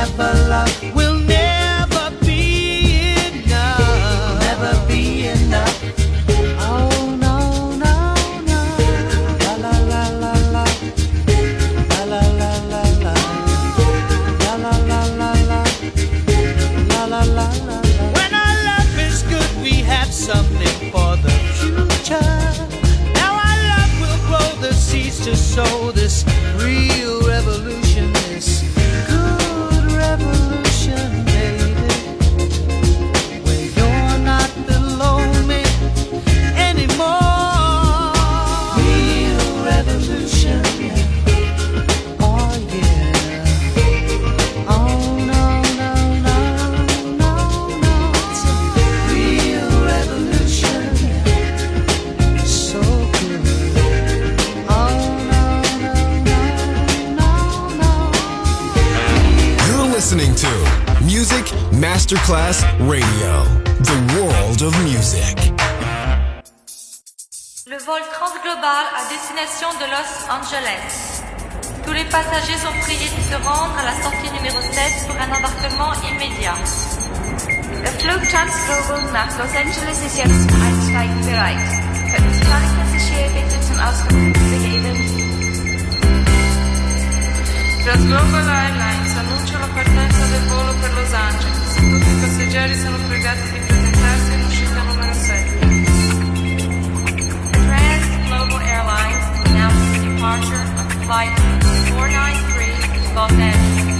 never love. Will à destination de Los Angeles. Tous les passagers sont priés de se rendre à la sortie numéro 7 pour un embarquement immédiat. Der Flugplatz Global nach Los Angeles ist jetzt zum Einsteigen bereit. Können Sie alle Passagiere bitte zum Ausgang begeben? Las Global Airlines annuncia l'apertura del volo per Los Angeles. Tutti i passeggeri sono pregati di prendere departure of flight 493 Los Angeles.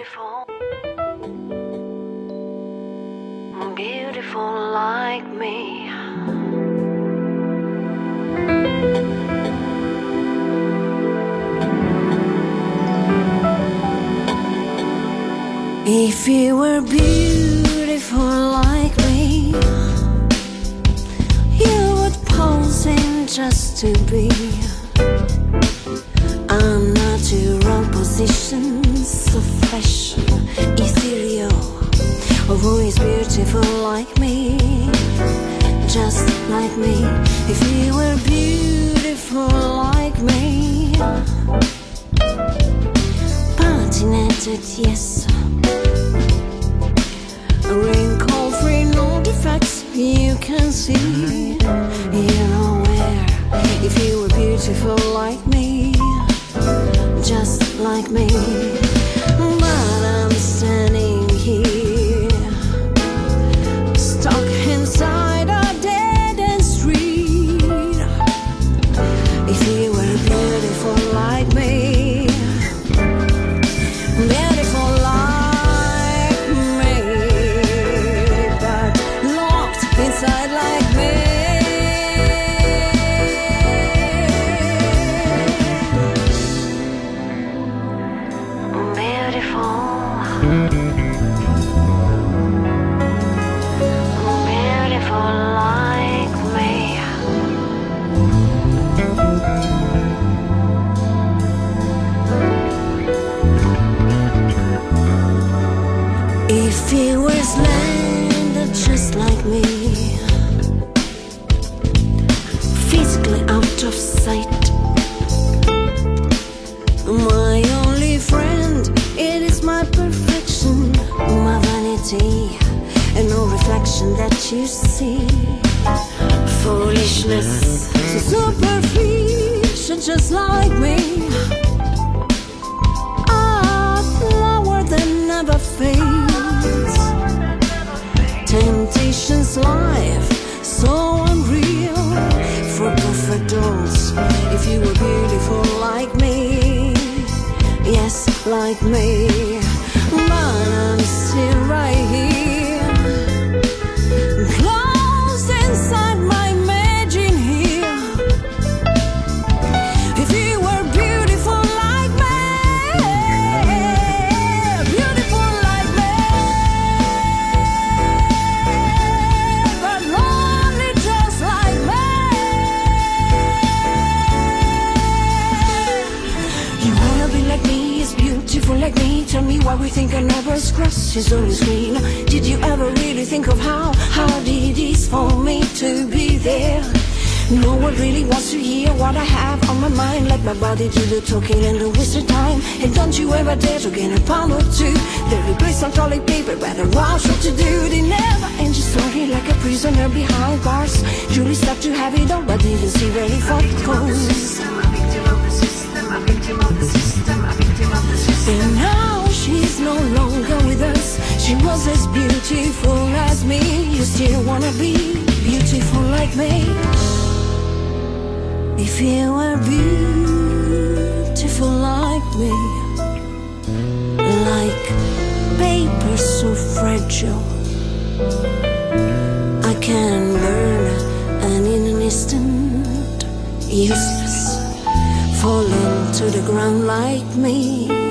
Why we think our neighbor's grass is always green. Did you ever really think of how hard it is for me to be there? No one really wants to hear what I have on my mind. Let my body do the talking and the wasted time. And don't you ever dare to gain a pound or two. They replace on toilet paper, better watch what to do. They never end your story like a prisoner behind bars. Julie stuck to have it all, but didn't see where he thought it goes. And now she's no longer with us. She was as beautiful as me. You still wanna be beautiful like me. If you were beautiful like me, like paper so fragile, I can burn and in an instant, useless, falling to the ground like me.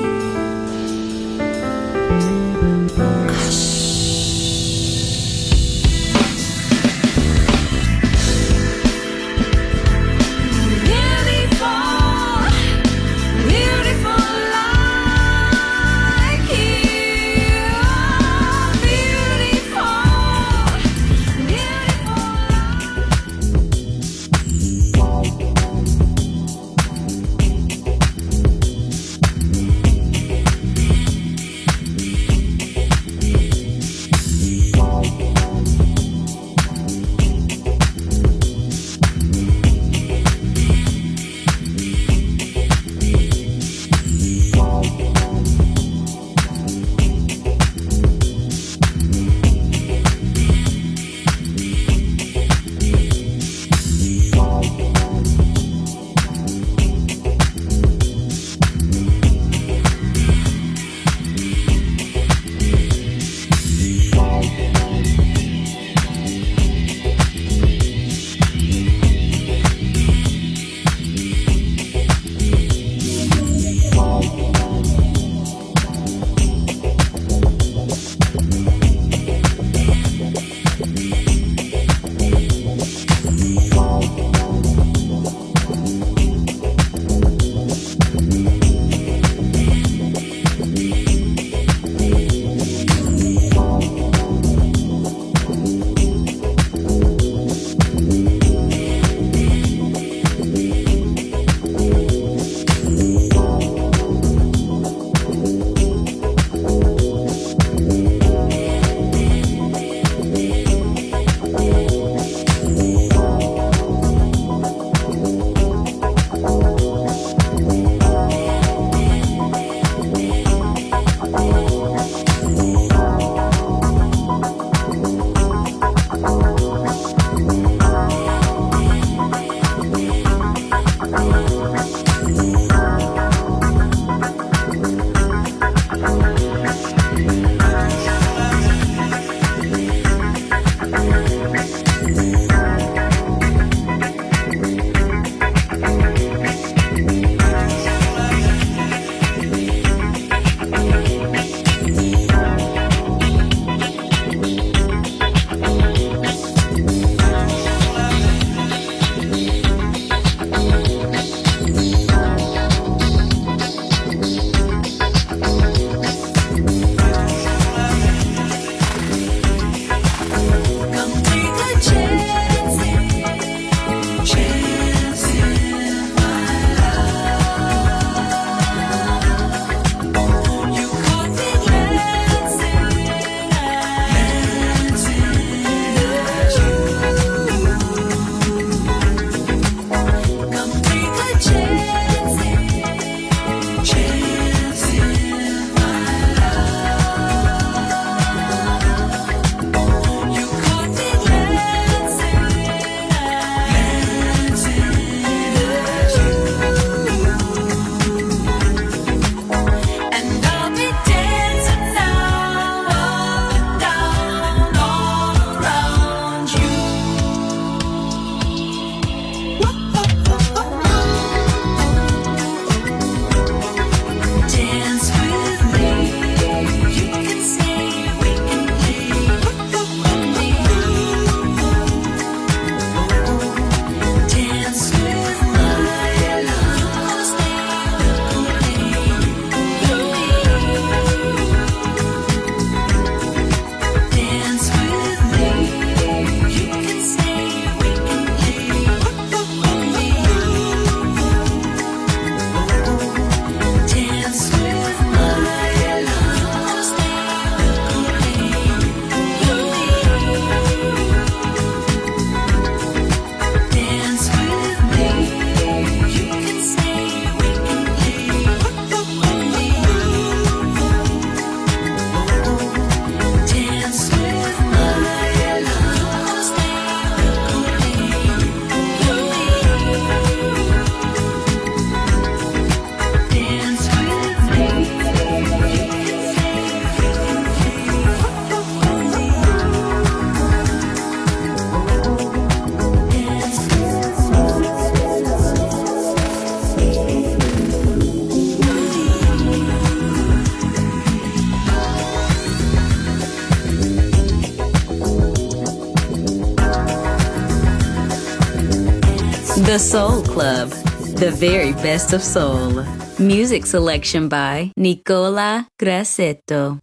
The Soul Club, the very best of soul. Music selection by Nicola Grassetto.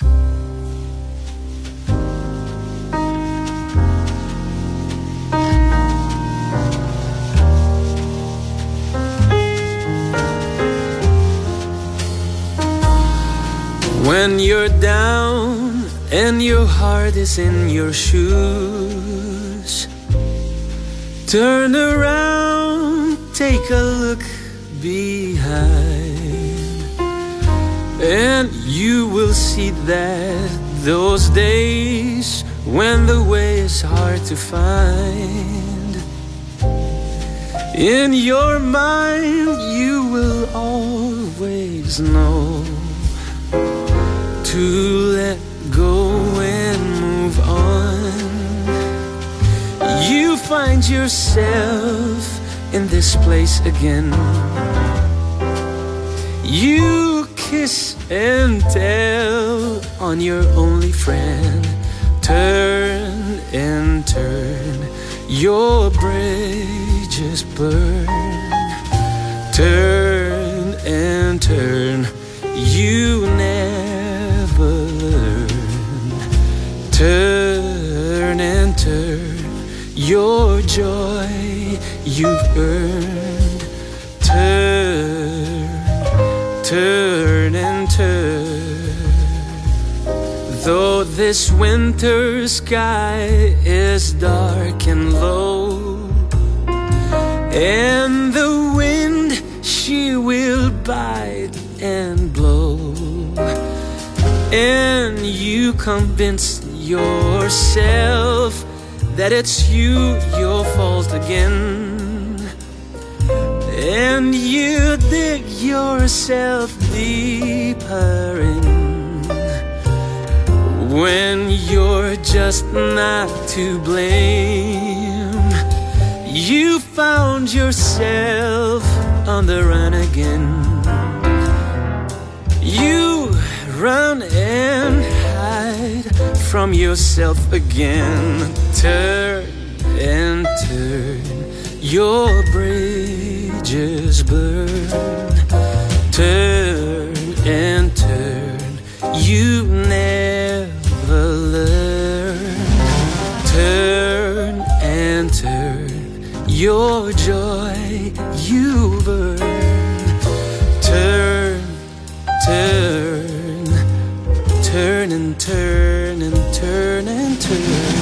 When you're down and your heart is in your shoes, turn around, take a look behind, and you will see that those days when the way is hard to find. In your mind, you will always know to let go and move on. You find yourself in this place again. You kiss and tell on your only friend. Turn and turn, your bridges burn. Turn and turn, you never learn. Turn and turn, your joy you've earned. Turn, turn and turn. Though this winter sky is dark and low, and the wind she will bite and blow, and you convince yourself that it's you your fault again, and you dig yourself deeper in when you're just not to blame. You found yourself on the run again. You run and hide from yourself again. Turn and turn, your bridges burn. Turn and turn, you never learn. Turn and turn, your joy you burn. Turn, turn, turn and turn and turn and turn.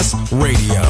Radio,